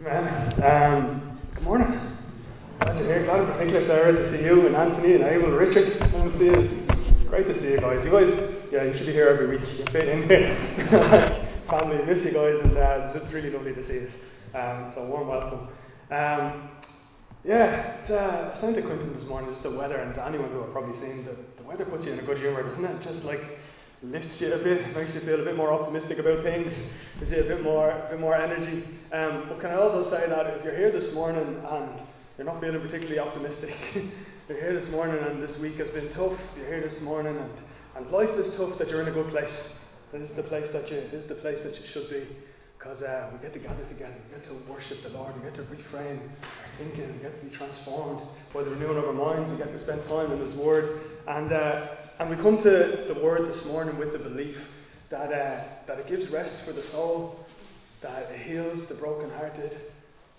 Um, good morning. Glad you're here. Glad in particular, Sarah, to see you and Anthony and Abel and Richard. And see you. Great to see you guys. You guys, yeah, you should be here every week. You fit in here. Family, miss you guys, and uh, it's really lovely to see us. Um, so warm welcome. Um, yeah, it's, uh, I sent to Quinton this morning just the weather, and to anyone who have probably seen the, the weather puts you in a good humour, doesn't it? Just like lifts you a bit, makes you feel a bit more optimistic about things, gives you a bit more, a bit more energy. Um, but can I also say that if you're here this morning and you're not feeling particularly optimistic, you're here this morning and this week has been tough, you're here this morning and, and life is tough, that you're in a good place. This is the place that you, this is the place that you should be. Because uh, we get to gather together, we get to worship the Lord, we get to reframe our thinking, we get to be transformed by the renewing of our minds, we get to spend time in His Word. And uh, and we come to the word this morning with the belief that, uh, that it gives rest for the soul, that it heals the brokenhearted,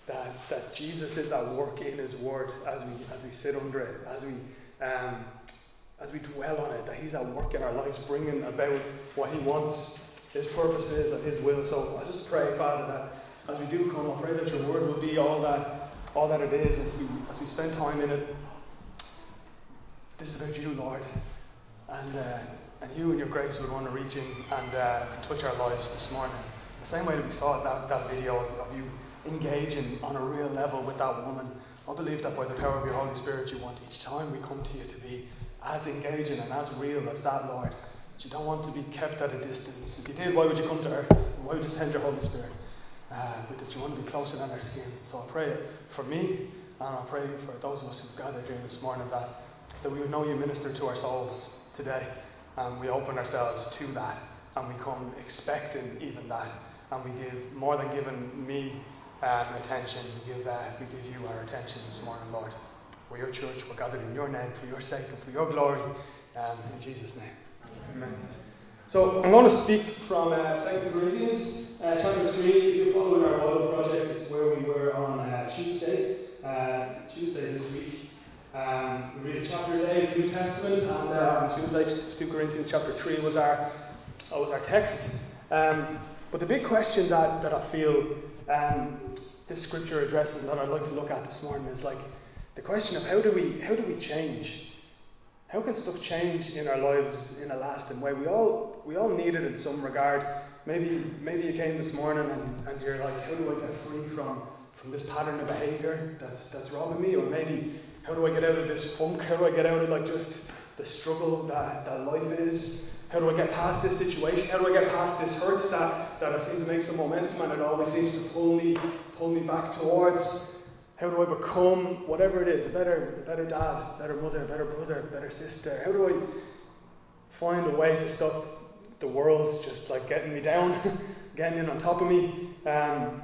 that, that Jesus is at work in his word as we, as we sit under it, as we, um, as we dwell on it, that he's at work in our lives, bringing about what he wants, his purposes and his will. So I just pray, Father, that as we do come, I pray that your word will be all that, all that it is as we, as we spend time in it. This is about you, Lord. And, uh, and you and your grace would want to reach in and uh, touch our lives this morning. The same way that we saw that, that video of you engaging on a real level with that woman. I believe that by the power of your Holy Spirit, you want each time we come to you to be as engaging and as real as that, Lord. You don't want to be kept at a distance. If you did, why would you come to earth? Why would you send your Holy Spirit? Uh, but that you want to be closer than our skins. So I pray for me, and I pray for those of us who've gathered here this morning that, that we would know you minister to our souls today. And we open ourselves to that. And we come expecting even that. And we give, more than giving me um, attention, we give, uh, we give you our attention this morning, Lord. We're your church. We're gathered in your name for your sake and for your glory. Um, in Jesus' name. Amen. So I'm going to speak from uh, 2 Corinthians uh, chapter 3. If you're following our Bible project, it's where we were on uh, Tuesday. Uh, Tuesday this week. Um, we read chapter a day of the New Testament, and uh, Tuesday, 2 Corinthians chapter 3 was our, uh, was our text. Um, but the big question that, that I feel um, this scripture addresses, and that I'd like to look at this morning, is like the question of how do we, how do we change? How can stuff change in our lives in a lasting way? We all, we all need it in some regard. Maybe, maybe you came this morning and, and you're like, how do I get free from, from this pattern of behaviour that's, that's robbing me? Or maybe how do I get out of this funk? How do I get out of like just the struggle that, that life is? How do I get past this situation? How do I get past this hurt that, that I seem to make some momentum and it always seems to pull me pull me back towards? How do I become whatever it is, a better a better dad, better mother, better brother, better sister? How do I find a way to stop the world just like getting me down, getting in on top of me? Um,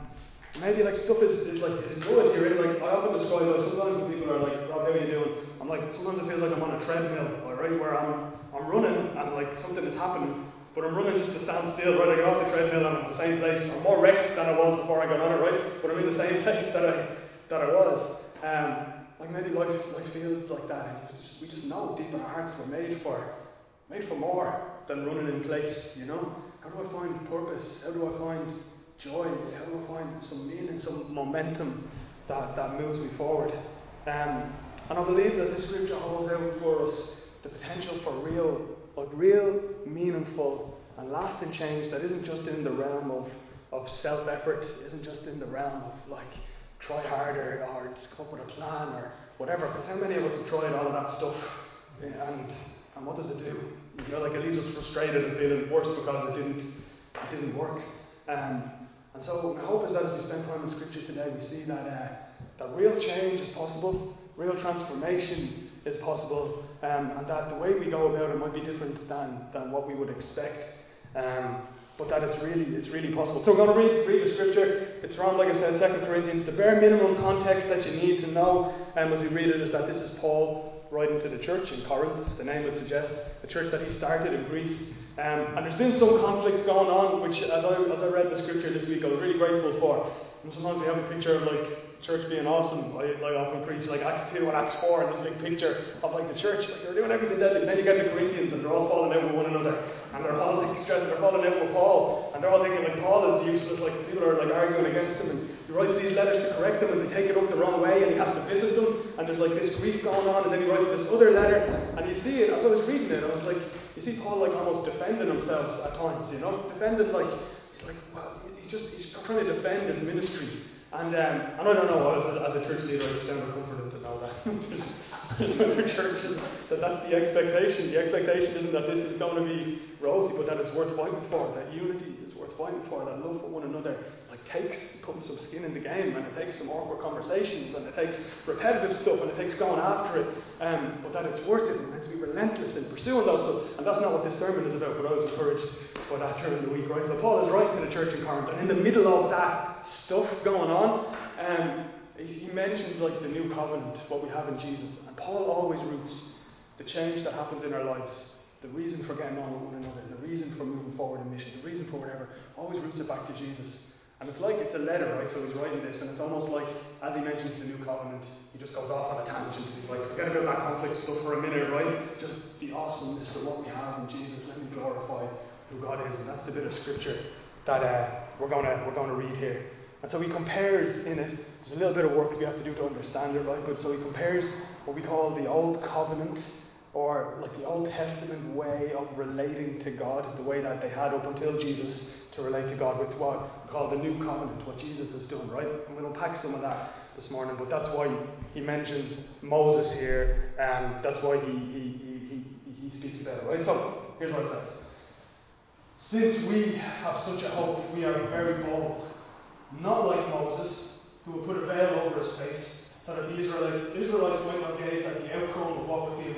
maybe like stuff is, is like is good. You're in like I often describe it sometimes when people are like, Rob, how are you doing? I'm like sometimes it feels like I'm on a treadmill, right? where I'm I'm running and like something is happening, but I'm running just to stand still, right? I get off the treadmill and I'm in the same place. I'm more wrecked than I was before I got on it, right? But I'm in the same place that I that I was. Um, like maybe life life feels like that. Just, we just know deep in our hearts we're made for made for more than running in place, you know? How do I find purpose? How do I find joy? How do I find some meaning, some momentum that, that moves me forward? Um, and I believe that this scripture holds out for us the potential for real, like real, meaningful, and lasting change that isn't just in the realm of, of self effort, isn't just in the realm of like try harder or just come up with a plan or whatever. Because how many of us have tried all of that stuff and and what does it do? You know, like it leaves us frustrated and feeling worse because it didn't it didn't work. Um, and so my hope is that as we spend time in Scripture today, we see that uh, that real change is possible, real transformation is possible, um, and that the way we go about it might be different than, than what we would expect. Um, but that it's really it's really possible. So I'm going to read, read the scripture. It's from, like I said, 2 Corinthians. The bare minimum context that you need to know um, as we read it is that this is Paul writing to the church in Corinth. The name would suggest a church that he started in Greece. Um, and there's been some conflicts going on, which as I, as I read the scripture this week, I was really grateful for. And sometimes we have a picture of like church being awesome. I like often preach like Acts 2 and Acts 4 and this big picture of like the church, like they're doing everything deadly. And then you get to Corinthians and they're all falling out with one another. And they're all like stressed, they're falling out with Paul. And they're all thinking like Paul is useless, like people are like arguing against him. And he writes these letters to correct them and they take it up the wrong way and he has to visit them. And there's like this grief going on and then he writes this other letter. And you see it, as I was reading it, I was like, you see Paul like almost defending himself at times, you know? Defending like, he's like, well, just, he's trying to defend his ministry. And, um, and I don't know, as a, as a church leader, I just never comforted to know that. there's, other churches that that's the expectation. The expectation isn't that this is going to be rosy, but that it's worth fighting for. That unity worth fighting for. That love for one another like takes putting some skin in the game, and it takes some awkward conversations, and it takes repetitive stuff, and it takes going after it. Um, but that it's worth it, and to be relentless in pursuing those stuff. And that's not what this sermon is about. But I was encouraged by that during the week, right? So Paul is writing to the church in Corinth, and in the middle of that stuff going on, um, he mentions like the new covenant, what we have in Jesus. And Paul always roots the change that happens in our lives, the reason for getting on with one another, the reason for moving forward in mission, the reason for whatever, always roots it back to Jesus. And it's like it's a letter, right? So he's writing this, and it's almost like as he mentions the new covenant, he just goes off on a tangent. He's like, forget about that conflict stuff for a minute, right? Just the awesomeness of what we have in Jesus. Let me glorify who God is, and that's the bit of scripture that uh, we're to we're to read here. And so he compares in it. There's a little bit of work we have to do to understand it, right? But so he compares what we call the old covenant or like the Old Testament way of relating to God, the way that they had up until Jesus to relate to God with what we call the new covenant, what Jesus has done, right? And we'll unpack some of that this morning, but that's why he mentions Moses here, and that's why he, he, he, he, he speaks about it, right? So here's what it says. Since we have such a hope, we are very bold. Not like Moses, who will put a veil over his face, so that the Israelites, Israelites might not gaze at the outcome of what was being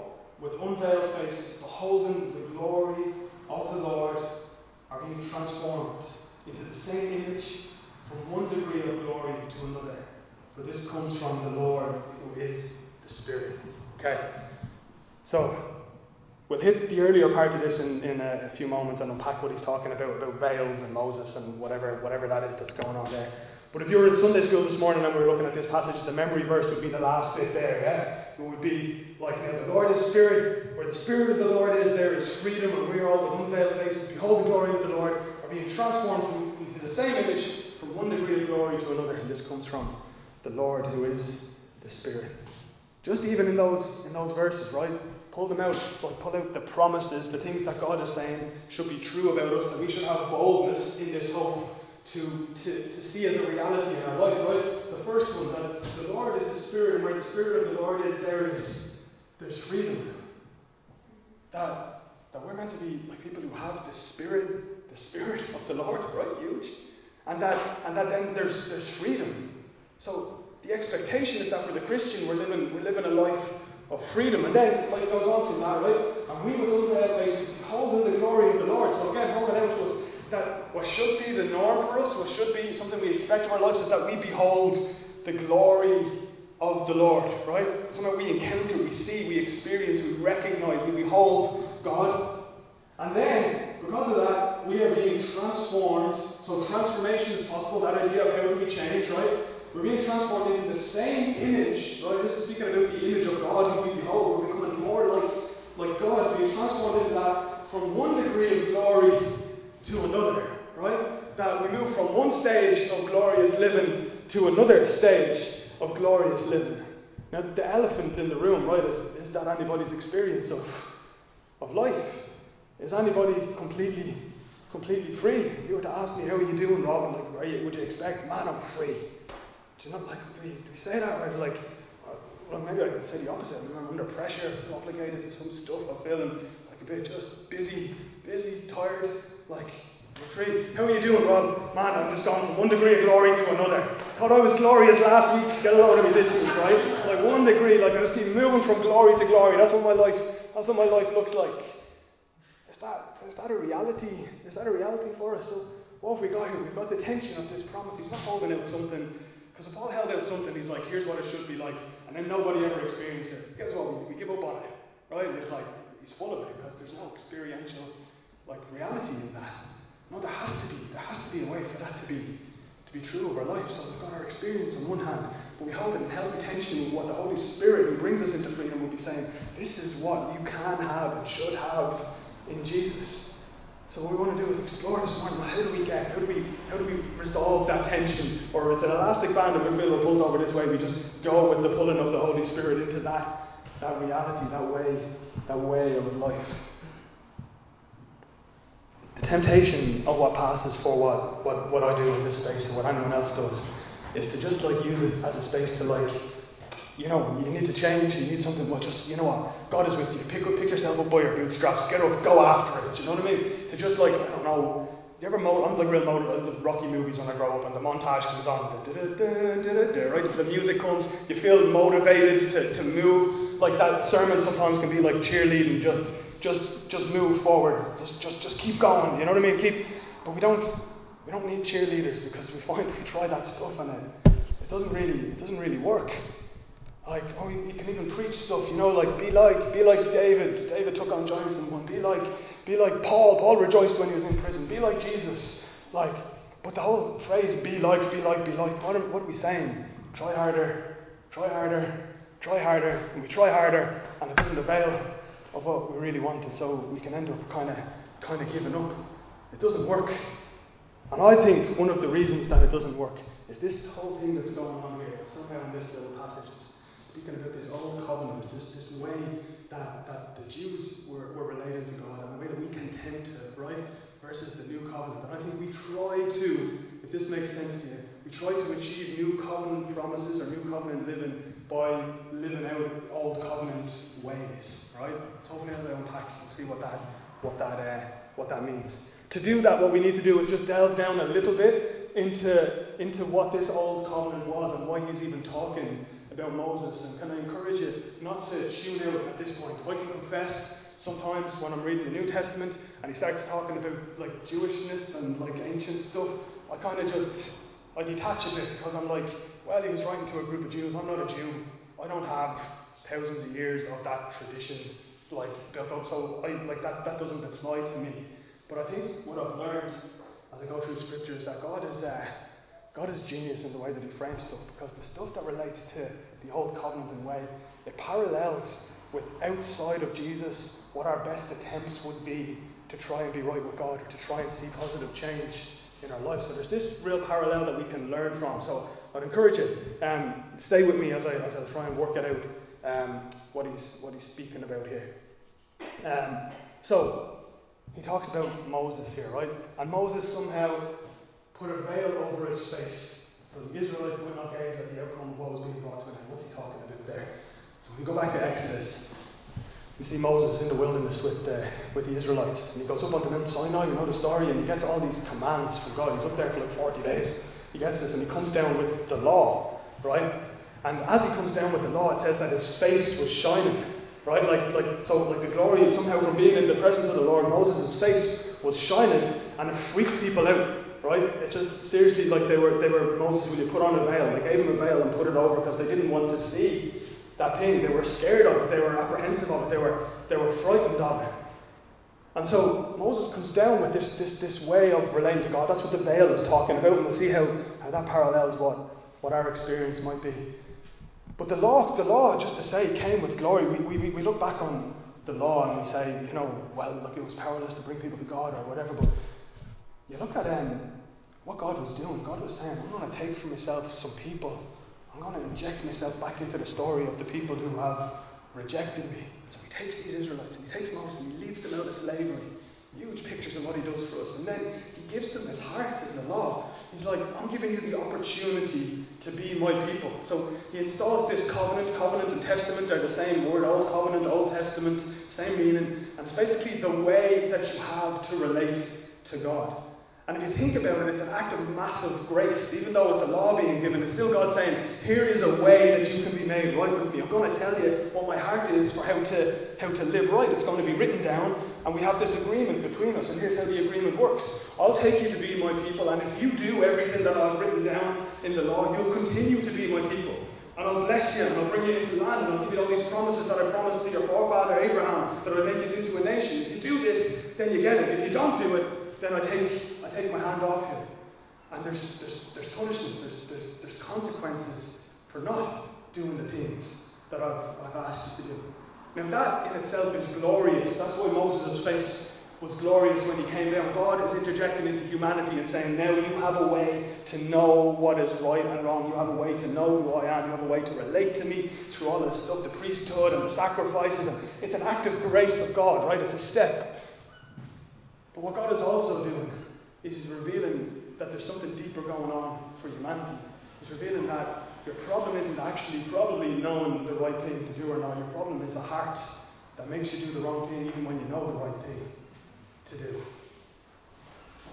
with unveiled faces, beholding the glory of the Lord, are being transformed into the same image from one degree of glory to another. For this comes from the Lord, who is the Spirit. Okay? So, We'll hit the earlier part of this in, in a, few moments and unpack what he's talking about, about veils and Moses and whatever, whatever that is that's going on there. But if you were in Sunday school this morning and we were looking at this passage, the memory verse would be the last bit there, yeah? It would be like, the Lord is Spirit, where the Spirit of the Lord is, there is freedom, and we are all with unveiled faces, behold the glory of the Lord, are being transformed into the same image from one degree of glory to another. And this comes from the Lord who is the Spirit. Just even in those in those verses, right? Pull them out, but pull out the promises, the things that God is saying should be true about us, that we should have boldness in this hope to, to, to see as a reality in our life, right? The first one, that the Lord is the Spirit, and where the Spirit of the Lord is, there is there's freedom. That, that we're meant to be like people who have the Spirit, the Spirit of the Lord, right? Huge. And that and that then there's there's freedom. So the expectation is that for the Christian we're living we're living a life of freedom. And then, like it goes on from that, right? And we with unveiled faces beholding the glory of the Lord. So again, holding out to us that what should be the norm for us, what should be something we expect in our lives, is that we behold the glory of the Lord, right? Something we encounter, we see, we experience, we recognize, we behold God. And then, because of that, we are being transformed. So transformation is possible, that idea of how do we change, right? We're being transformed into the same image, right? This is speaking about the image of God who we behold. We're becoming more like, like God, We're being transformed into that from one degree of glory to another, right? That we move from one stage of glorious living to another stage of glorious living. Now, the elephant in the room, right, is, is that anybody's experience of, of life? Is anybody completely, completely free? If you were to ask me, how are you doing, Robin? Like, would you expect, man, I'm free? Do you not like, do we, do we say that? Or is it like, uh, well, maybe I could say the opposite. I'm under pressure, obligated to some stuff, I'm feeling like a bit just busy, busy, tired, like, free. How are you doing, Rob? Man, I'm just gone from one degree of glory to another. thought I was glorious last week, get a load of me this week, right? Like one degree, like I'm just keep moving from glory to glory. That's what my life, that's what my life looks like. Is that, is that a reality? Is that a reality for us? So what have we got here? We've got the tension of this promise. He's not holding out something, because if Paul held out something, he's like, here's what it should be like, and then nobody ever experienced it. Guess what? We, we give up on it, right? And it's like, of it, because there's no experiential, like, reality in that. No, there has to be. There has to be a way for that to be to be true of our life. So we've got our experience on one hand, but we hold it in healthy tension with what the Holy Spirit who brings us into freedom will be saying, this is what you can have and should have in Jesus. So what we want to do is explore this morning. How do we get? How do we? How do we resolve that tension? Or it's an elastic band that we wheel that pulls over this way. We just go with the pulling of the Holy Spirit into that that reality, that way, that way of life the temptation of what passes for what, what, what I do in this space or what anyone else does is to just like use it as a space to like, you know, you need to change, you need something, well just, you know what, God is with you. Pick up, pick yourself up by your bootstraps, get up, go after it. Do you know what I mean? To just like, I don't know, you ever motor, I'm like real motor, the Rocky movies when I grow up and the montage comes on, right? The music comes, you feel motivated to, to move. Like that sermon sometimes can be like cheerleading, just just just move forward. Just just just keep going. You know what I mean? Keep. But we don't we don't need cheerleaders because we find we try that stuff and it it doesn't really it doesn't really work. Like oh you, can even preach stuff. You know like be like be like David. David took on giants in one. Be like be like Paul. Paul rejoiced when he was in prison. Be like Jesus. Like but the whole phrase be like be like be like what are, what are we saying? Try harder. Try harder. Try harder. And we try harder and it doesn't avail of what we really wanted, so we can end up kind of kind of giving up. It doesn't work. And I think one of the reasons that it doesn't work is this whole thing that's going on here. Somehow in this little passage, it's speaking about this old covenant, this, this way that, that the Jews were, were related to God and the way that we can tend to, right? Versus the new covenant. And I think we try to, if this makes sense to you, we try to achieve new covenant promises or new covenant living by living out old covenant ways, right? So hopefully as I unpack, you see what that, what that, uh, what that means. To do that, what we need to do is just delve down a little bit into, into what this old covenant was and why he's even talking about Moses. And can I encourage you not to tune out at this point? I can confess, sometimes when I'm reading the New Testament and he starts talking about like Jewishness and like ancient stuff, I kind of just I detach a bit because I'm like, well, he was writing to a group of Jews. I'm not a Jew. I don't have thousands of years of that tradition like built up. So I like that that doesn't apply to me. But I think what I've learned as I go through scripture is that God is uh, God is genius in the way that He frames stuff because the stuff that relates to the old covenant and way it parallels with outside of Jesus what our best attempts would be to try and be right with God or to try and see positive change in our lives. So there's this real parallel that we can learn from. So I'd encourage you, um, stay with me as I, as I try and work it out um, what, he's, what he's speaking about here. Um, so he talks about Moses here, right? And Moses somehow put a veil over his face. So the Israelites would not gaze at the outcome of what was being brought to them. What's he talking about there? So we go back to Exodus. You see Moses in the wilderness with, uh, with the Israelites. And he goes up onto Mount Sinai, you know the story, and he gets all these commands from God. He's up there for like 40 days. He gets this and he comes down with the law, right? And as he comes down with the law, it says that his face was shining, right? Like, like so, like the glory somehow from being in the presence of the Lord, Moses' face was shining, and it freaked people out, right? It just seriously like they were, they were Moses, will you put on a veil? They gave him a veil and put it over because they didn't want to see that thing. They were scared of it. They were apprehensive of it. They were, they were frightened of it. And so Moses comes down with this, this, this way of relating to God. That's what the veil is talking about, and we'll see how, how that parallels what, what our experience might be. But the law, the law, just to say, came with glory. We, we, we look back on the law and we say, you know, well, look, it was powerless to bring people to God or whatever. But you look at um, what God was doing. God was saying, I'm going to take for myself some people I'm going to inject myself back into the story of the people who have rejected me. So he takes these Israelites and he takes Moses and he leads them out of slavery. Huge pictures of what he does for us. And then he gives them his heart in the law. He's like, I'm giving you the opportunity to be my people. So he installs this covenant. Covenant and testament are the same word. Old covenant, Old Testament, same meaning. And it's basically the way that you have to relate to God. And if you think about it, it's an act of massive grace. Even though it's a law being given, it's still God saying, Here is a way that you can be made right with me. I'm going to tell you what my heart is for how to, how to live right. It's going to be written down, and we have this agreement between us. And here's how the agreement works I'll take you to be my people, and if you do everything that I've written down in the law, you'll continue to be my people. And I'll bless you, and I'll bring you into land, and I'll give you all these promises that I promised to your forefather Abraham, that I'll make you into a nation. If you do this, then you get it. If you don't do it, then I take Take my hand off you. And there's, there's, there's punishment, there's, there's, there's consequences for not doing the things that I've, I've asked you to do. Now, that in itself is glorious. That's why Moses' face was glorious when he came down. God is interjecting into humanity and saying, Now you have a way to know what is right and wrong. You have a way to know who I am. You have a way to relate to me through all this stuff, the priesthood and the sacrifices. And it's an act of grace of God, right? It's a step. But what God is also doing is He's revealing that there's something deeper going on for humanity. He's revealing that your problem isn't actually probably knowing the right thing to do or not. Your problem is a heart that makes you do the wrong thing even when you know the right thing to do.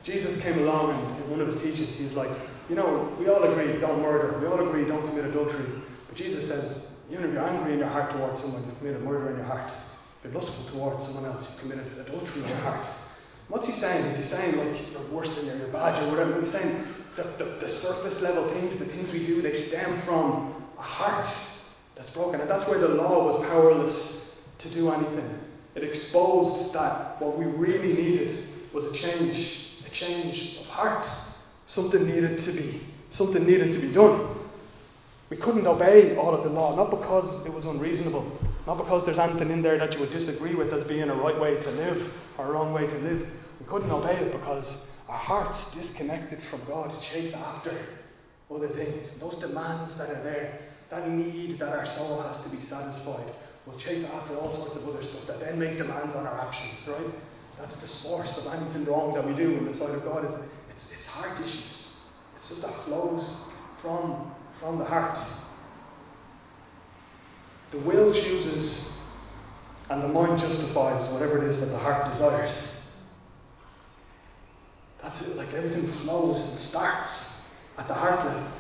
Jesus came along and in one of his teachings, he's like, you know, we all agree don't murder, we all agree don't commit adultery. But Jesus says, even if you're angry in your heart towards someone, you've committed murder in your heart. If you're lustful towards someone else, you've committed adultery in your heart. What's he saying? Is he saying like you're worse than you're bad or whatever? He's saying the, the, the surface level things, the things we do, they stem from a heart that's broken. And that's where the law was powerless to do anything. It exposed that what we really needed was a change, a change of heart. Something needed to be, something needed to be done. We couldn't obey all of the law, not because it was unreasonable, not because there's anything in there that you would disagree with as being a right way to live or a wrong way to live. We couldn't obey it because our hearts disconnected from God chase after other things. Those demands that are there, that need that our soul has to be satisfied, will chase after all sorts of other stuff that then make demands on our actions, right? That's the source of anything wrong that we do in the sight of God. Is it's, it's heart issues. It's stuff that flows from from the heart. The will chooses and the mind justifies whatever it is that the heart desires. That's it, like everything flows and starts at the heart level.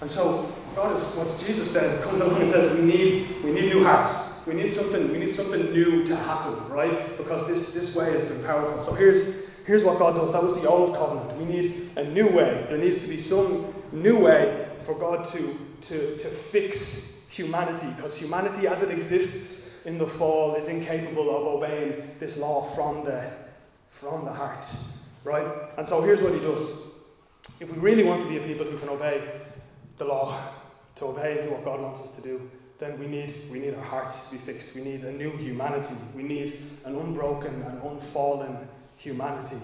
And so God is what Jesus said comes along and says we need we need new hearts. We need something we need something new to happen, right? Because this, this way has been powerful. So here's here's what God does. That was the old covenant. We need a new way. There needs to be some new way for God to, to, to fix humanity, because humanity as it exists in the fall is incapable of obeying this law from the, from the heart. Right? And so here's what he does. If we really want to be a people who can obey the law, to obey and do what God wants us to do, then we need, we need our hearts to be fixed. We need a new humanity. We need an unbroken and unfallen humanity.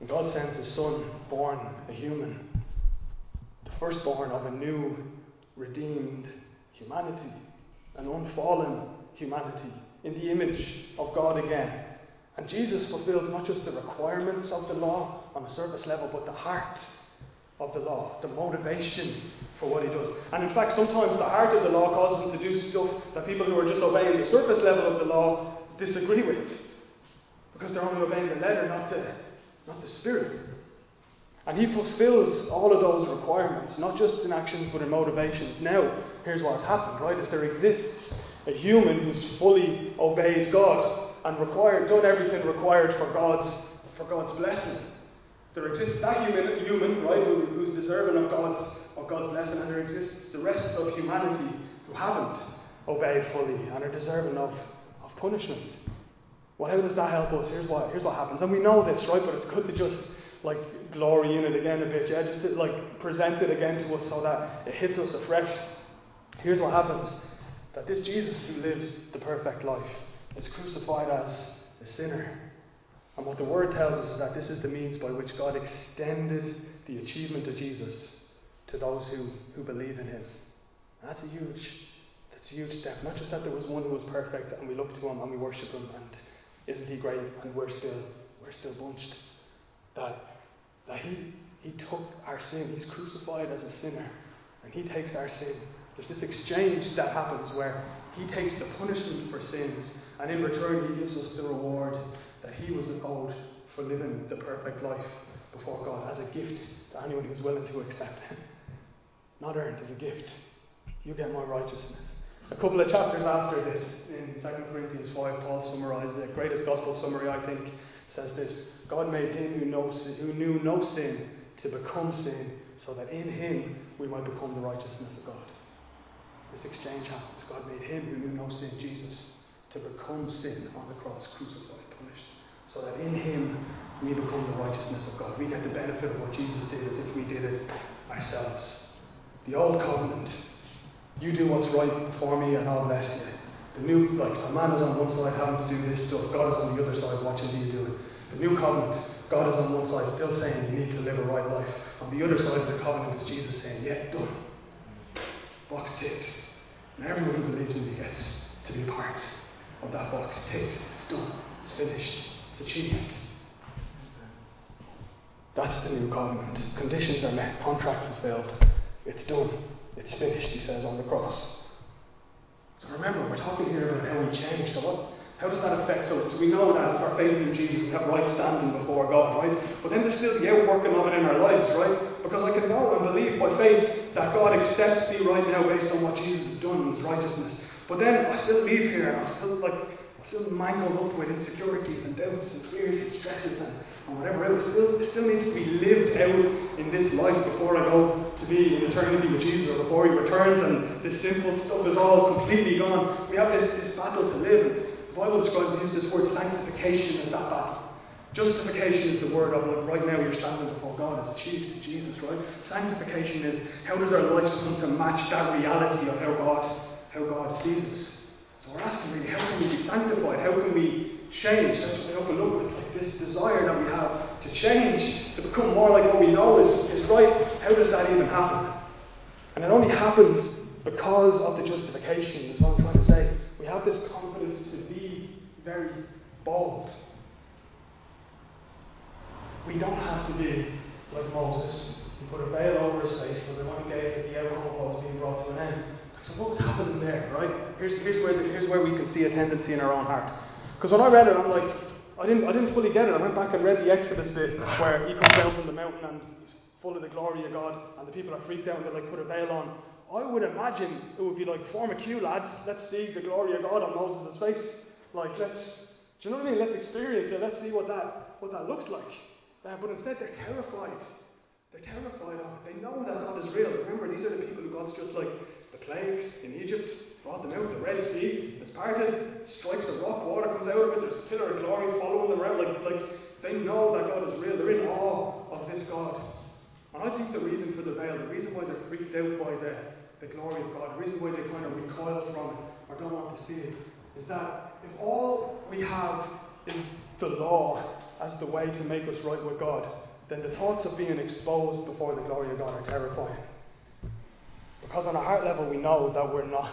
And God sends His Son, born a human, the firstborn of a new, redeemed humanity, an unfallen humanity, in the image of God again. And Jesus fulfills not just the requirements of the law on a surface level, but the heart of the law, the motivation for what he does. And in fact, sometimes the heart of the law causes him to do stuff that people who are just obeying the surface level of the law disagree with. Because they're only obeying the letter, not the, not the spirit. And he fulfills all of those requirements, not just in actions but in motivations. Now, here's what's happened, right? Is there exists a human who's fully obeyed God and required, done everything required for God's, for God's blessing. There exists that human, human right, who, who's deserving of God's, of God's blessing, and there exists the rest of humanity who haven't obeyed fully and are deserving of, of punishment. Well, how does that help us? Here's what, here's what happens. And we know this, right? But it's good to just like glory in it again a bit, yeah, just to like present it again to us so that it hits us afresh. Here's what happens that this Jesus who lives the perfect life is crucified as a sinner. And what the word tells us is that this is the means by which God extended the achievement of Jesus to those who, who believe in him. That's a huge that's a huge step. Not just that there was one who was perfect and we look to him and we worship him and isn't he great and we're still we're still bunched. That that he he took our sin, he's crucified as a sinner, and he takes our sin. There's this exchange that happens where he takes the punishment for sins, and in return he gives us the reward that he was owed for living the perfect life before God as a gift to anyone who's willing to accept it. Not earned, as a gift. You get my righteousness. A couple of chapters after this, in 2 Corinthians 5, Paul summarizes the greatest gospel summary, I think, says this God made him who, who knew no sin to become sin, so that in him we might become the righteousness of God. This exchange happens. God made him who knew no sin, Jesus, to become sin on the cross, crucified, punished, so that in him we become the righteousness of God. We get the benefit of what Jesus did as if we did it ourselves. The old covenant you do what's right for me and I'll bless you. The new, like, so man is on one side having to do this stuff, God is on the other side watching you do it. The new covenant, God is on one side still saying you need to live a right life. On the other side of the covenant is Jesus saying, yeah, done. Box ticked. And everyone who believes in me gets to be a part of that box ticked. It's done. It's finished. It's achieved. That's the new covenant. Conditions are met, contract fulfilled. It's done. It's finished, he says on the cross. So remember, we're talking here about how we change. So what how does that affect us? So we know that our faith in Jesus, we have right standing before God, right? But then there's still the outworking of it in our lives, right? Because I can know and believe by faith that God accepts me right now based on what Jesus has done in his righteousness. But then I still leave here and I'm still like still mangled up with insecurities and doubts and fears and stresses and, and whatever else. It still, it still needs to be lived out in this life before I go to be in eternity with Jesus or before He returns and this sinful stuff is all completely gone. We have this, this battle to live. The Bible describes use this word sanctification as that battle. Justification is the word of like right now you're standing before God is achieved in Jesus, right? Sanctification is how does our lives come to match that reality of how God how God sees us. So we're asking really, how can we be sanctified? How can we change? That's what we open up with, like this desire that we have to change, to become more like what we know is, is right. How does that even happen? And it only happens because of the justification, is what I'm trying to say. We have this confidence to very bold. We don't have to be like Moses, who put a veil over his face so they wouldn't gaze at the outcome was being brought to an end. So what was happening there, right? Here's, here's, where, the, here's where we can see a tendency in our own heart. Because when I read it, I'm like, I didn't, I didn't fully get it. I went back and read the Exodus bit where he comes down from the mountain and he's full of the glory of God, and the people are freaked out and they like put a veil on. I would imagine it would be like, form a queue, lads. Let's see the glory of God on Moses' face. Like, let's, do you know what I mean? Let's experience it. Let's see what that, what that looks like. Uh, but instead, they're terrified. They're terrified of it. They know that God is real. Remember, these are the people who God's just like the plagues in Egypt brought them out. The Red Sea is parted, strikes a rock, water comes out of it. There's a pillar of glory following them around. Like, like they know that God is real. They're in awe of this God. And I think the reason for the veil, the reason why they're freaked out by the, the glory of God, the reason why they kind of recoil from it or don't want to see it, is that if all we have is the law as the way to make us right with God, then the thoughts of being exposed before the glory of God are terrifying. Because on a heart level, we know that we're not,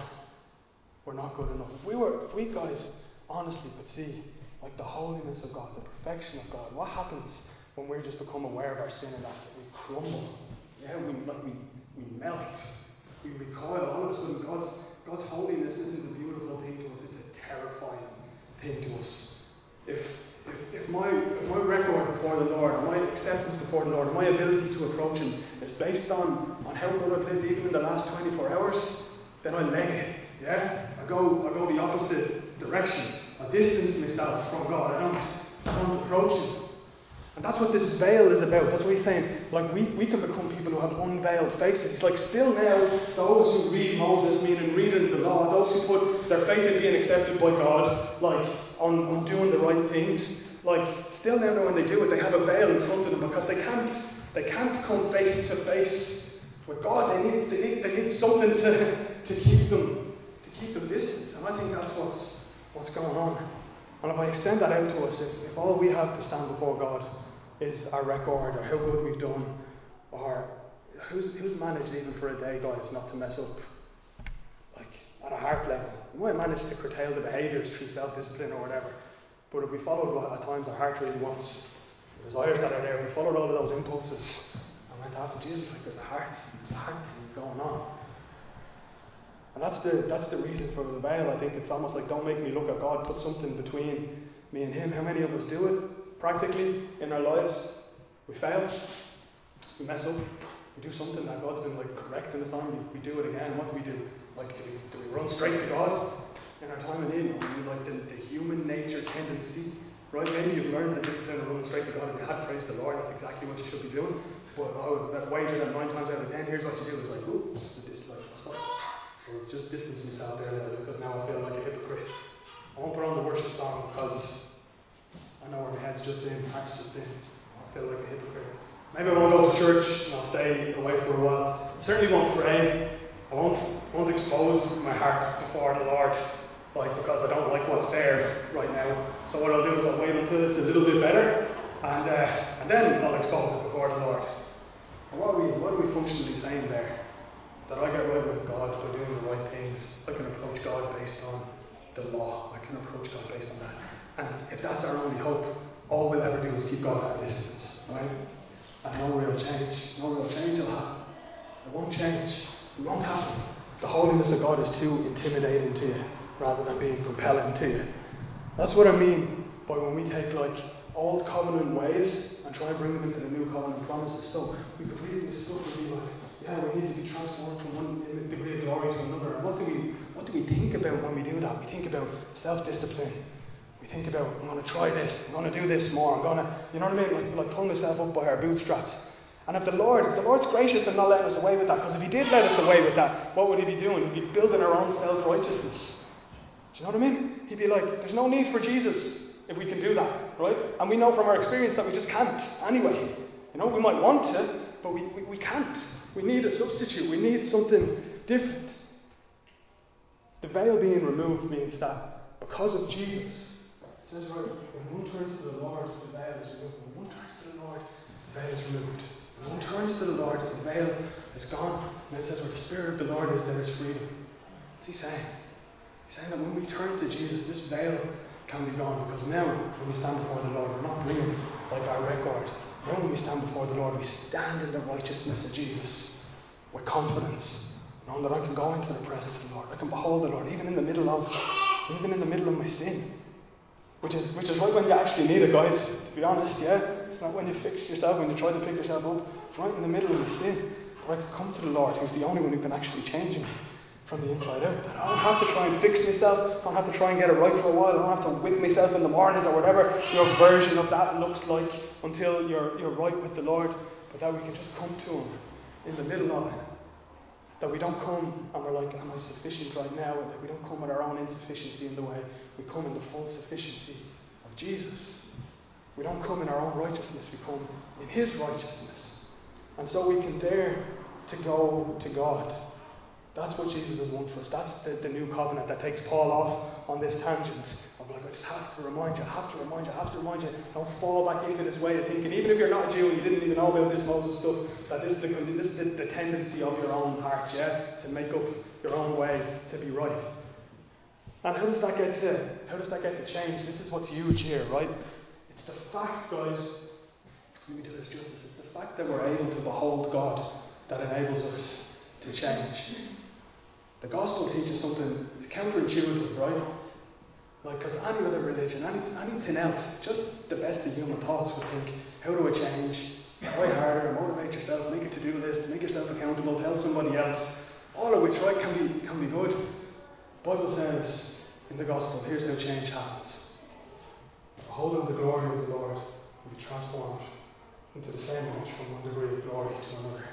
we're not good enough. If we were, if we guys honestly could see like the holiness of God, the perfection of God, what happens when we just become aware of our sin and that we crumble? Yeah, we like we, we melt, we recoil. All of a sudden, God's God's holiness isn't a beautiful thing to us; terrifying thing to us. If if, if, my, if my record before the Lord, my acceptance before the Lord, my ability to approach Him is based on, on how good I've lived even in the last 24 hours, then I leg it. Yeah? I go, I go the opposite direction. I distance myself from God. I don't, I don't approach Him. And that's what this veil is about. That's what he's saying. Like, we, we can become people who have unveiled faces. It's like, still now, those who read Moses, meaning reading the law, those who put their faith in being accepted by God, like, on, on doing the right things, like, still now, when they do it, they have a veil in front of them because they can't, they can't come face to face with God. They need, they need, they need something to, to keep them, to keep them distant. And I think that's what's, what's going on. And if I extend that out to us, if, if all we have to stand before God is our record or how good we've done, or who's, who's managed even for a day, guys, not to mess up? Like, at a heart level. We might manage to curtail the behaviours through self discipline or whatever. But if we followed what at times our heart really wants, the desires that are there, we followed all of those impulses and went after Jesus, like there's a heart, there's a heart thing going on. And that's the, that's the reason for the veil. I think it's almost like don't make me look at God, put something between me and Him. How many of us do it practically in our lives? We fail. We mess up. We do something that God's been like correcting us on. We, we do it again. What do we do? Like, do we, do we run straight to God in our time of need? Or we like the, the human nature tendency Right, maybe you've learned the discipline of running straight to God and you had praised the Lord, that's exactly what you should be doing. But I would wager that nine times out of ten, here's what you do it's like, oops, this like stop. Or just distance myself there because now I feel like a hypocrite. I won't put on the worship song because I know where my head's just in, heart's just in. I feel like a hypocrite. Maybe I won't go to church and I'll stay away for a while. I certainly won't pray. I won't, won't expose my heart before the Lord like because I don't like what's there right now. So what I'll do is I'll wait until it's a little bit better, and uh, and then I'll expose it before the Lord. And what are we what are we functionally saying there? That I get right with God by doing the right things. I can approach God based on the law. I can approach God based on that. And if that's our only hope, all we'll ever do is keep God at a distance, right? And no real change, no real change will happen. It won't change. It won't happen. The holiness of God is too intimidating to you rather than being compelling to you. That's what I mean by when we take like old covenant ways and try and bring them into the new covenant promises. So we could read this stuff and be like, yeah, we need to be transformed from one degree of glory to another. And what do we what do we think about when we do that? We think about self-discipline. We think about I'm going to try this. I'm going to do this more. I'm going to, you know what I mean? Like, like pull myself up by our bootstraps. And if the Lord, if the Lord's gracious and not letting us away with that, because if He did let us away with that, what would He be doing? He'd be building our own self-righteousness. Do you know what I mean? He'd be like, there's no need for Jesus if we can do that, right? And we know from our experience that we just can't anyway. You know, we might want to, but we, we, we can't. We need a substitute. We need something different. The veil being removed means that because of Jesus, it says right, when one turns to the Lord, the veil is removed. When one turns to the Lord, the veil is removed. When one turns to the Lord, the veil is gone. And it says where the Spirit of the Lord is, there is freedom. What's he saying? He's saying that when we turn to Jesus, this veil can be gone because now when we stand before the Lord, we're not bringing like our record. Now when we stand before the Lord, we stand in the righteousness of Jesus with confidence, knowing that I can go into the presence of the Lord. I can behold the Lord, even in the middle of, even in the middle of my sin. Which is, which is right when you actually need it, guys. To be honest, yeah. It's not when you fix yourself, when you try to pick yourself up. Right in the middle of my sin. But I can come to the Lord, who's the only one who can actually change me from the inside out. I don't have to try and fix myself. I don't have to try and get it right for a while. I don't have to whip myself in the mornings or whatever your version of that looks like until you're, you're right with the Lord. But that we can just come to Him in the middle of it. That we don't come and we're like, Am I sufficient right now? And we don't come with our own insufficiency in the way. We come in the full sufficiency of Jesus. We don't come in our own righteousness, we come in His righteousness. And so we can dare to go to God that's what Jesus has won for us. That's the, the new covenant that takes Paul off on this tangent of like, I just have to remind you, I have to remind you, I have to remind you. Don't fall back into this way of thinking. Even if you're not a Jew and you didn't even know about this Moses stuff, that this is the, this is the tendency of your own heart, yeah, to make up your own way to be right. And how does that get to how does that get to change? This is what's huge here, right? It's the fact, guys. Let me do this justice. It's the fact that we're able to behold God that enables us to change. The gospel teaches something counterintuitive, right? Like, because any other religion, any, anything else, just the best of human thoughts would think, how do I change? Try harder, motivate yourself, make a to do list, make yourself accountable, tell somebody else. All of which, right, can be, can be good. Bible says in the gospel, here's how change happens. Beholding the glory of the Lord, we be transformed into the same image from one degree of glory to another.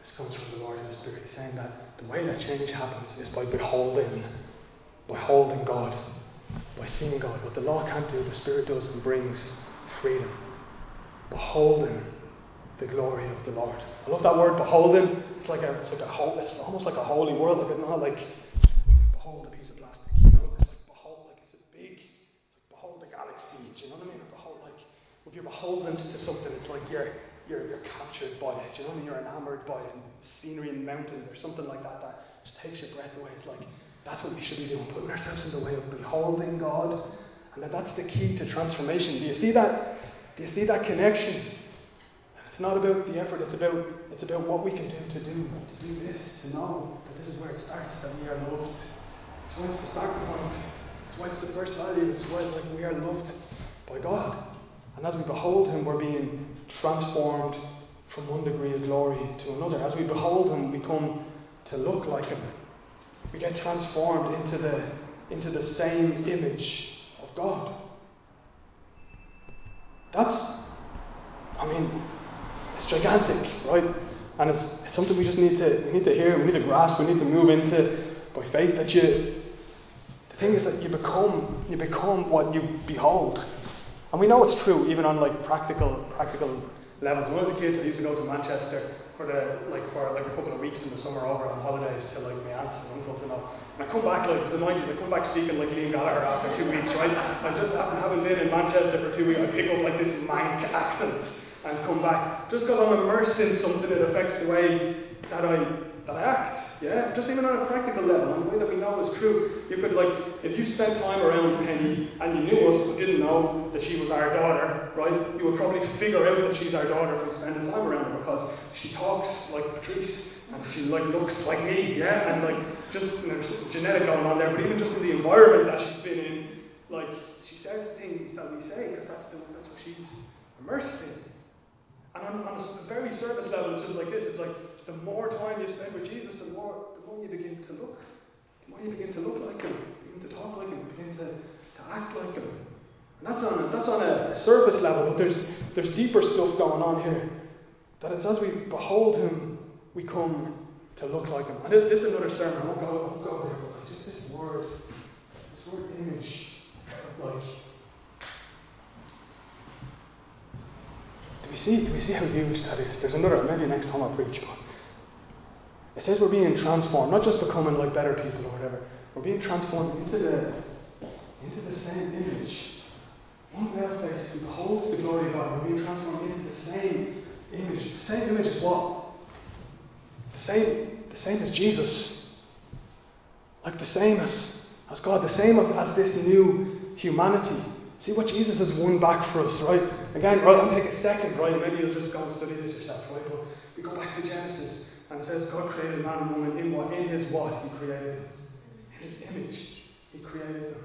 This comes from the Lord in the Spirit, saying that the way that change happens is by beholding, beholding God, by seeing God. What the law can't do, the Spirit does and brings freedom. Beholding the glory of the Lord. I love that word beholding. It's like a, it's like a whole, it's almost like a holy word, like not like behold a piece of plastic, you know. It's like behold, like it's a big, like behold the galaxy. Do you know what I mean? Or behold, like if you're beholden to something, it's like you're you're, you're captured by it. You know, what I mean? you're enamored by it, scenery and mountains or something like that, that just takes your breath away. It's like that's what we should be doing, putting ourselves in the way of beholding God, and that that's the key to transformation. Do you see that? Do you see that connection? It's not about the effort. It's about it's about what we can do to do to do this, to know that this is where it starts. That we are loved. It's why it's the start point. It's why it's the first value. It's why like we are loved by God. And as we behold Him, we're being transformed from one degree of glory to another. As we behold Him, we come to look like Him. We get transformed into the, into the same image of God. That's, I mean, it's gigantic, right? And it's, it's something we just need to we need to hear, we need to grasp, we need to move into by faith. That you the thing is that you become you become what you behold. And we know it's true even on like practical practical levels. When I was a kid I used to go to Manchester for the like for like a couple of weeks in the summer over on holidays to like my aunts and uncles and all. And I come back like the nineties, I come back speaking like Liam Gallagher after two weeks, right? I just haven't been in Manchester for two weeks, I pick up like this Manc accent and come back. Just because I'm immersed in something, it affects the way that I that act. Yeah, just even on a practical level, and the way that we know is true. You could like, if you spent time around Penny and you knew us but didn't know that she was our daughter, right? You would probably figure out that she's our daughter from spending time around her because she talks like Patrice and she like looks like me. Yeah, and like just you know, there's genetic going on there, but even just in the environment that she's been in, like she says things that we say because that's the, that's what she's immersed in. And on, on a very surface level, it's just like this. It's like the more time you spend with Jesus, the more the more you begin to look. The more you begin to look like him, begin to talk like him, begin to, to act like him. And that's on a, that's on a surface level, but there's there's deeper stuff going on here. That it's as we behold him, we come to look like him. And this, is another sermon. I won't go, I won't go there, but just this word, this word image, like Do we see, do we see how huge that is? There's another, maybe next time I'll preach. It says we're being transformed, not just becoming like better people or whatever. We're being transformed into the, into the same image. One of faces beholds the glory of God. We're being transformed into the same image. The same image as what? The same, the same as Jesus. Like the same as, as God, the same as, as this new humanity. See what Jesus has won back for us, right? Again, rather than take a second, right? Maybe you'll just go and study this yourself, right? But we go back to Genesis and it says God created man and woman in what? In his what? He created them. In his image, he created them.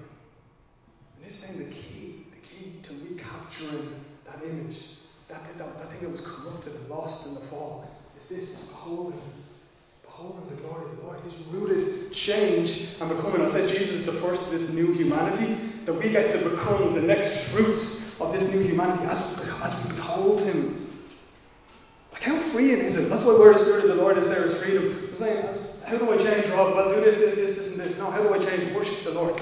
And he's saying the key, the key to recapturing that image, that, that, that thing that was corrupted and lost in the fall, is this, is beholding beholding the glory of the Lord. He's rooted change and becoming. I said Jesus is the first of this new humanity that we get to become the next fruits of this new humanity as, as we behold Him. Like, how freeing is it? That's why where the Spirit of the Lord is, there is freedom. Saying, how do I change, Rob? Well, do this, this, this, this, and this. No, how do I change? Worship the Lord.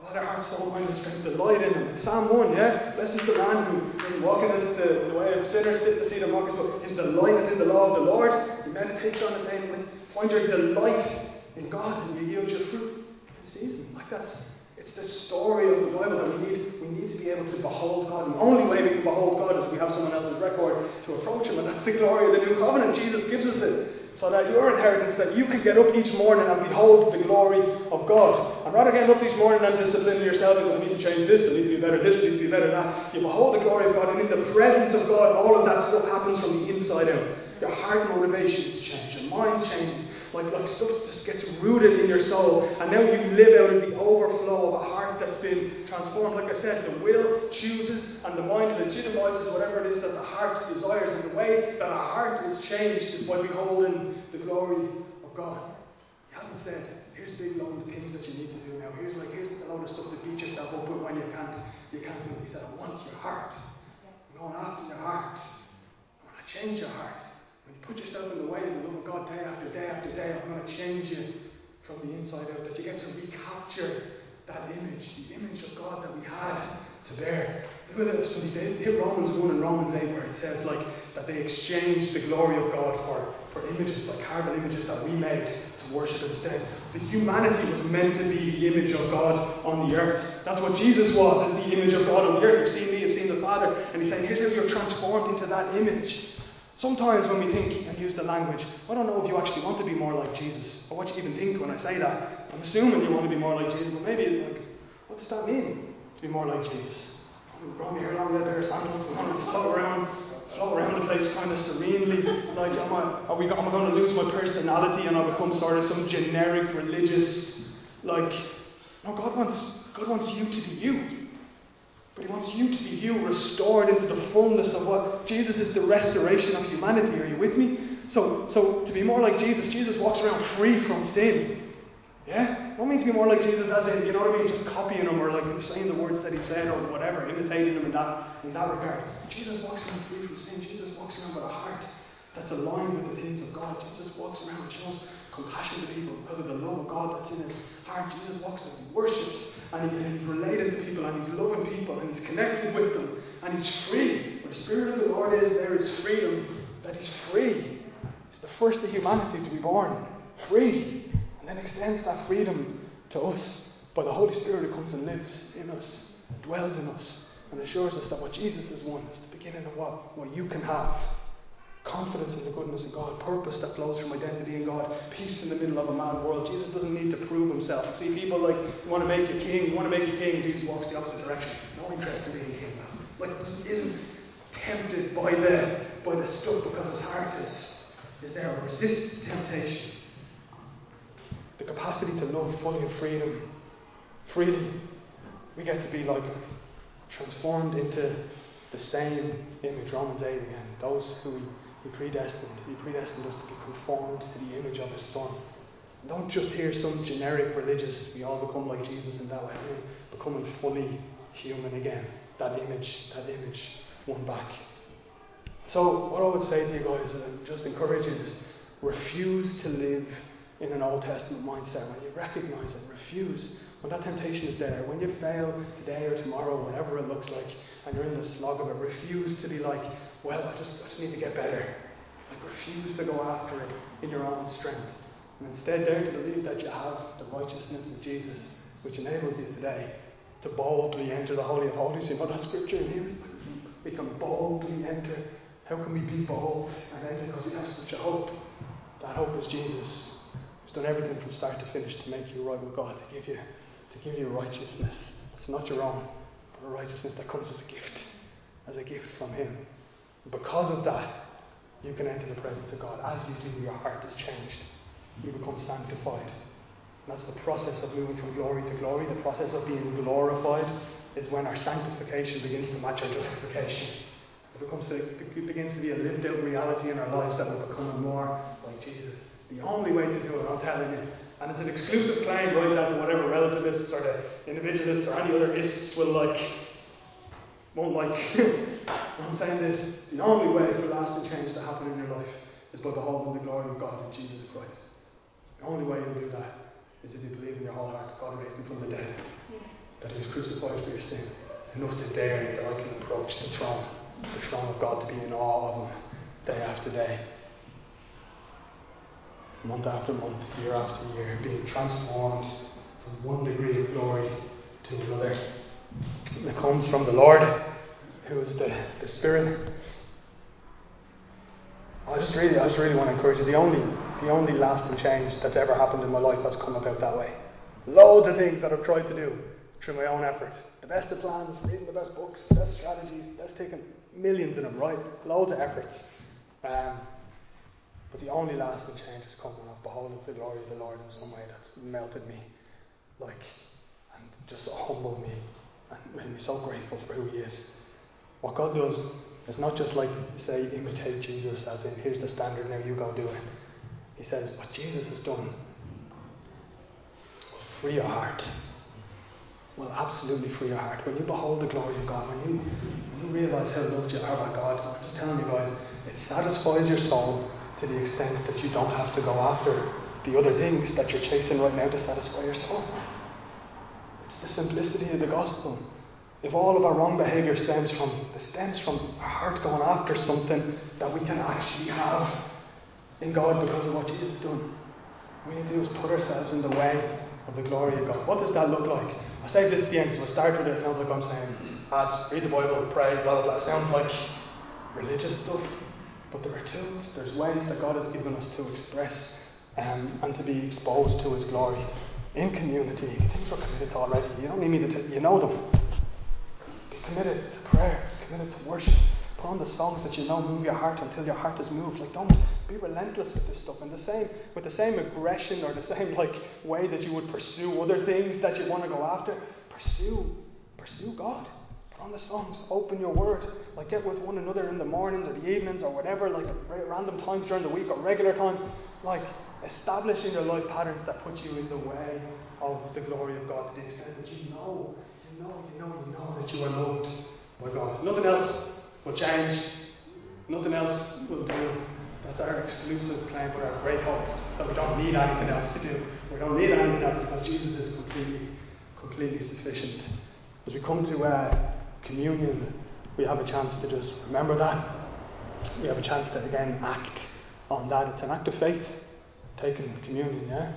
God, our heart, soul, mind, and strength, delight in Him. Psalm 1, yeah? Blessed is the man who doesn't walk in the, the way of sinners, sit in the seat of mockers, but his delight is in the law of the Lord. He meditates on it daily. Find your delight in God, and you yield your fruit in season. Like that's it's the story of the Bible that we need. We need to be able to behold God. The only way we can behold God is if we have someone else's record to approach Him. And that's the glory of the new covenant. Jesus gives us it. So that your inheritance, that you can get up each morning and behold the glory of God. And rather getting up each morning and disciplining yourself because I need to change this, I need to be better this, I need to be better that. You behold the glory of God, and in the presence of God, all of that stuff happens from the inside out. Your heart motivations change, your mind changes, like, like stuff just gets rooted in your soul, and now you live out of the overflow of a heart that's been transformed. Like I said, the will chooses, and the mind legitimizes whatever it is that the heart desires. And the way that a heart is changed is by beholding the glory of God. He hasn't said, here's a big load of things that you need to do now. Here's like here's a load of stuff to beat yourself up with when you can't you can't do it. He said, I want your heart. I'm going after your heart. I want to change your heart. Put yourself in the way of the love of God day after day after day, I'm going to change you from the inside out. That you get to recapture that image, the image of God that we had to bear. Look at this study. Romans 1 and Romans 8 where it says like that they exchanged the glory of God for, for images, like carved images that we made to worship instead. The humanity was meant to be the image of God on the earth. That's what Jesus was, is the image of God on the earth. You've seen me, you've seen the Father. And he's saying, here's how you're transformed into that image. Sometimes when we think and use the language, I don't know if you actually want to be more like Jesus, or what you even think when I say that. I'm assuming you want to be more like Jesus, but maybe like, what does that mean to be more like Jesus? My hair long, hair, sandals, and to float around, float around the place kind of serenely. Like, am I, are we, am I going to lose my personality and I become sort of some generic religious, like, no, God wants, God wants you to be you. But he wants you to be you, restored into the fullness of what Jesus is the restoration of humanity. Are you with me? So, so to be more like Jesus, Jesus walks around free from sin. Yeah? Don't mean to be more like Jesus as in, you know what I mean, just copying him or like saying the words that he said or whatever, imitating him in that in that regard. Jesus walks around free from sin. Jesus walks around with a heart that's aligned with the things of God. Jesus walks around and shows compassion to people because of the love of God that's in his heart. Jesus walks and worships and, he, and he's related to people and he's loving people and he's connected with them and he's free. Where the Spirit of the Lord is, there is freedom. That he's free. He's the first of humanity to be born. Free. And then extends that freedom to us by the Holy Spirit who comes and lives in us, dwells in us, and assures us that what Jesus has won is the beginning of what, what you can have confidence in the goodness of God, purpose that flows from identity in God, peace in the middle of a mad world. Jesus doesn't need to prove himself. See, people like, you want to make you king, you want to make you king, Jesus walks the opposite direction. No interest in being king. Like, he isn't tempted by the, by the stuff because his heart is, is there, resists temptation. The capacity to love fully in freedom. Freely, we get to be like transformed into the same image. Romans 8 again. Those who he predestined. He predestined us to be conformed to the image of His Son. don't just hear some generic religious, we all become like Jesus in that way. Becoming fully human again. That image, that image, won back. So, what I would say to you guys, and just encourage you, is refuse to live in an Old Testament mindset. When you recognize it, refuse. When that temptation is there, when you fail today or tomorrow, whatever it looks like, and you're in the slog of it, refuse to be like, well, I just, I just need to get better. Like, refuse to go after it in your own strength. And instead, dare to believe that you have the righteousness of Jesus, which enables you today to boldly enter the Holy of Holies. You know that scripture in Hebrews? We can boldly enter. How can we be bold and enter? Because we have such a hope. That hope is Jesus. He's done everything from start to finish to make you right with God, to give you, to give you righteousness. It's not your own, but a righteousness that comes as a gift, as a gift from Him. Because of that, you can enter the presence of God. As you do, your heart is changed. You become sanctified. And that's the process of moving from glory to glory. The process of being glorified is when our sanctification begins to match our justification. It, becomes a, it begins to be a lived out reality in our lives that we're becoming more like Jesus. The only way to do it, I'm telling you, and it's an exclusive claim, right, that whatever relativists or the individualists or any other ists will like won't like. I'm saying this the only way for lasting change to happen in your life is by beholding the glory of God in Jesus Christ. The only way you'll do that is if you believe in your whole heart that God raised him from the dead, yeah. that he was crucified for your sin, enough to dare that I can approach the throne, the throne of God, to be in awe of him day after day, month after month, year after year, being transformed from one degree of glory to another that comes from the Lord, who is the, the Spirit. I just really, I just really want to encourage you. The only, the only lasting change that's ever happened in my life has come about that way. Loads of things that I've tried to do through my own effort. The best of plans, reading the best books, best strategies, best taking millions of them, right? Loads of efforts. Um, but the only lasting change has come when I've beholding the glory of the Lord in some way that's melted me, like, and just humbled me and made me so grateful for who He is. What God does is not just like, say, imitate Jesus, as in, here's the standard, now you go do it. He says, what Jesus has done will free your heart. Will absolutely free your heart. When you behold the glory of God, when you, when you realize how loved you are by God, I'm just telling you guys, it satisfies your soul to the extent that you don't have to go after the other things that you're chasing right now to satisfy your soul. It's the simplicity of the gospel. If all of our wrong behaviour stems from stems from our heart going after something that we can actually have in God because of what Jesus done, we need to do is put ourselves in the way of the glory of God. What does that look like? I say this at the end, so I start with it. It sounds like I'm saying, ads, read the Bible, pray, blah blah blah. It sounds like religious stuff. But there are tools, there's ways that God has given us to express um, and to be exposed to His glory in community. Things we're committed already. You don't need me to, t- you know them. Committed to prayer, committed to worship. Put on the songs that you know move your heart until your heart is moved. Like don't be relentless with this stuff. And the same with the same aggression or the same like way that you would pursue other things that you want to go after. Pursue, pursue God. Put on the songs. Open your word. Like get with one another in the mornings or the evenings or whatever, like at random times during the week or regular times. Like establishing your life patterns that put you in the way of the glory of God to the extent that you know, you know, you know, you know that you are loved by God. Nothing else will change. Nothing else will do. That's our exclusive claim for our great hope. That we don't need anything else to do. We don't need anything else because Jesus is completely, completely sufficient. As we come to uh, communion, we have a chance to just remember that. We have a chance to again act on that. It's an act of faith, taking communion, yeah?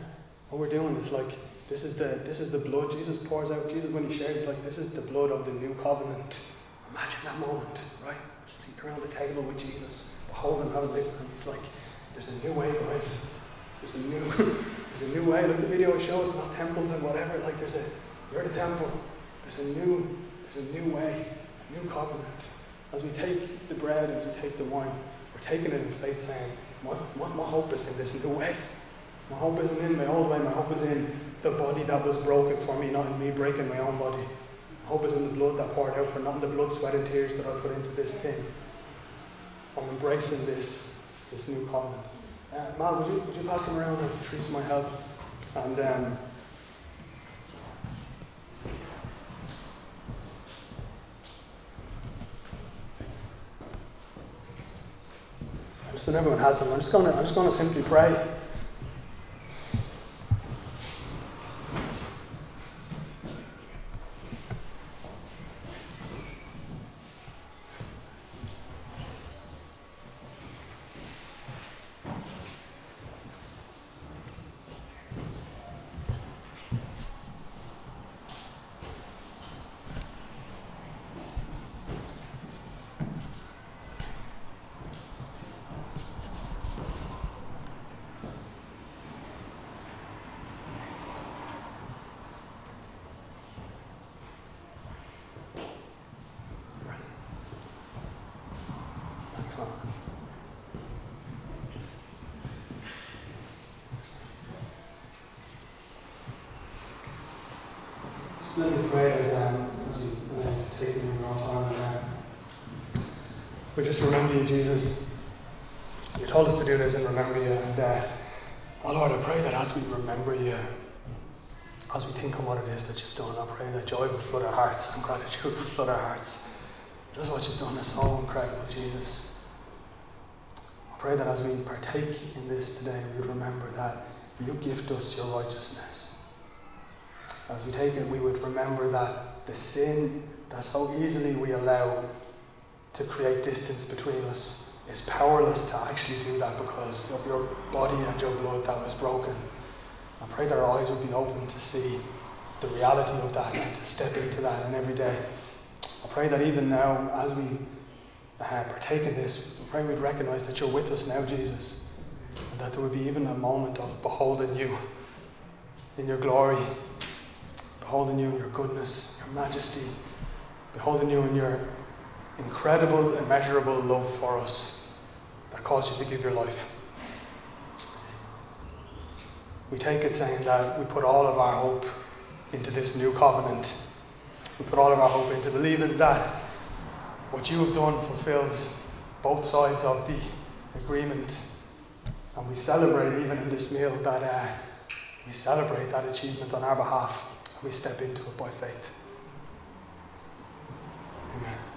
What we're doing is like this is the this is the blood Jesus pours out. Jesus when he shares like this is the blood of the new covenant. Imagine that moment, right? Sitting around the table with Jesus, beholding how it lives, and he's like, There's a new way, guys. There's a new there's a new way. Like the video shows, it's not temples and whatever, like there's a you're the temple. There's a new there's a new way, a new covenant. As we take the bread and we take the wine, we're taking it in faith saying, my, my, my hope is in this new way. My hope isn't in my old way, my hope is in the body that was broken for me, not in me breaking my own body. My hope is in the blood that poured out for not in the blood, sweat, and tears that I put into this thing. I'm embracing this, this new covenant. Uh, Mal, would you, would you pass them around and Teresa my help? And um, when everyone has them, I'm just gonna I'm just gonna simply pray. Just let me pray as, um, as we uh, take in our time uh, we just remember you, Jesus. You told us to do this and remember you. And, uh, oh Lord, I pray that as we remember you, as we think on what it is that you've done, I pray that joy would flood our hearts and gratitude would flood our hearts. Just what you've done is so incredible, Jesus. I pray that as we partake in this today, we would remember that you gift us your righteousness as we take it, we would remember that the sin that so easily we allow to create distance between us is powerless to actually do that because of your body and your blood that was broken. I pray that our eyes would be open to see the reality of that and to step into that in every day. I pray that even now, as we uh, partake in this, I pray we'd recognize that you're with us now, Jesus, and that there would be even a moment of beholding you in your glory beholding you in your goodness, your majesty, beholding you in your incredible, immeasurable love for us that caused you to give your life. We take it saying that we put all of our hope into this new covenant. We put all of our hope into believing that what you have done fulfills both sides of the agreement. And we celebrate, even in this meal, that uh, we celebrate that achievement on our behalf we step into it by faith. Amen.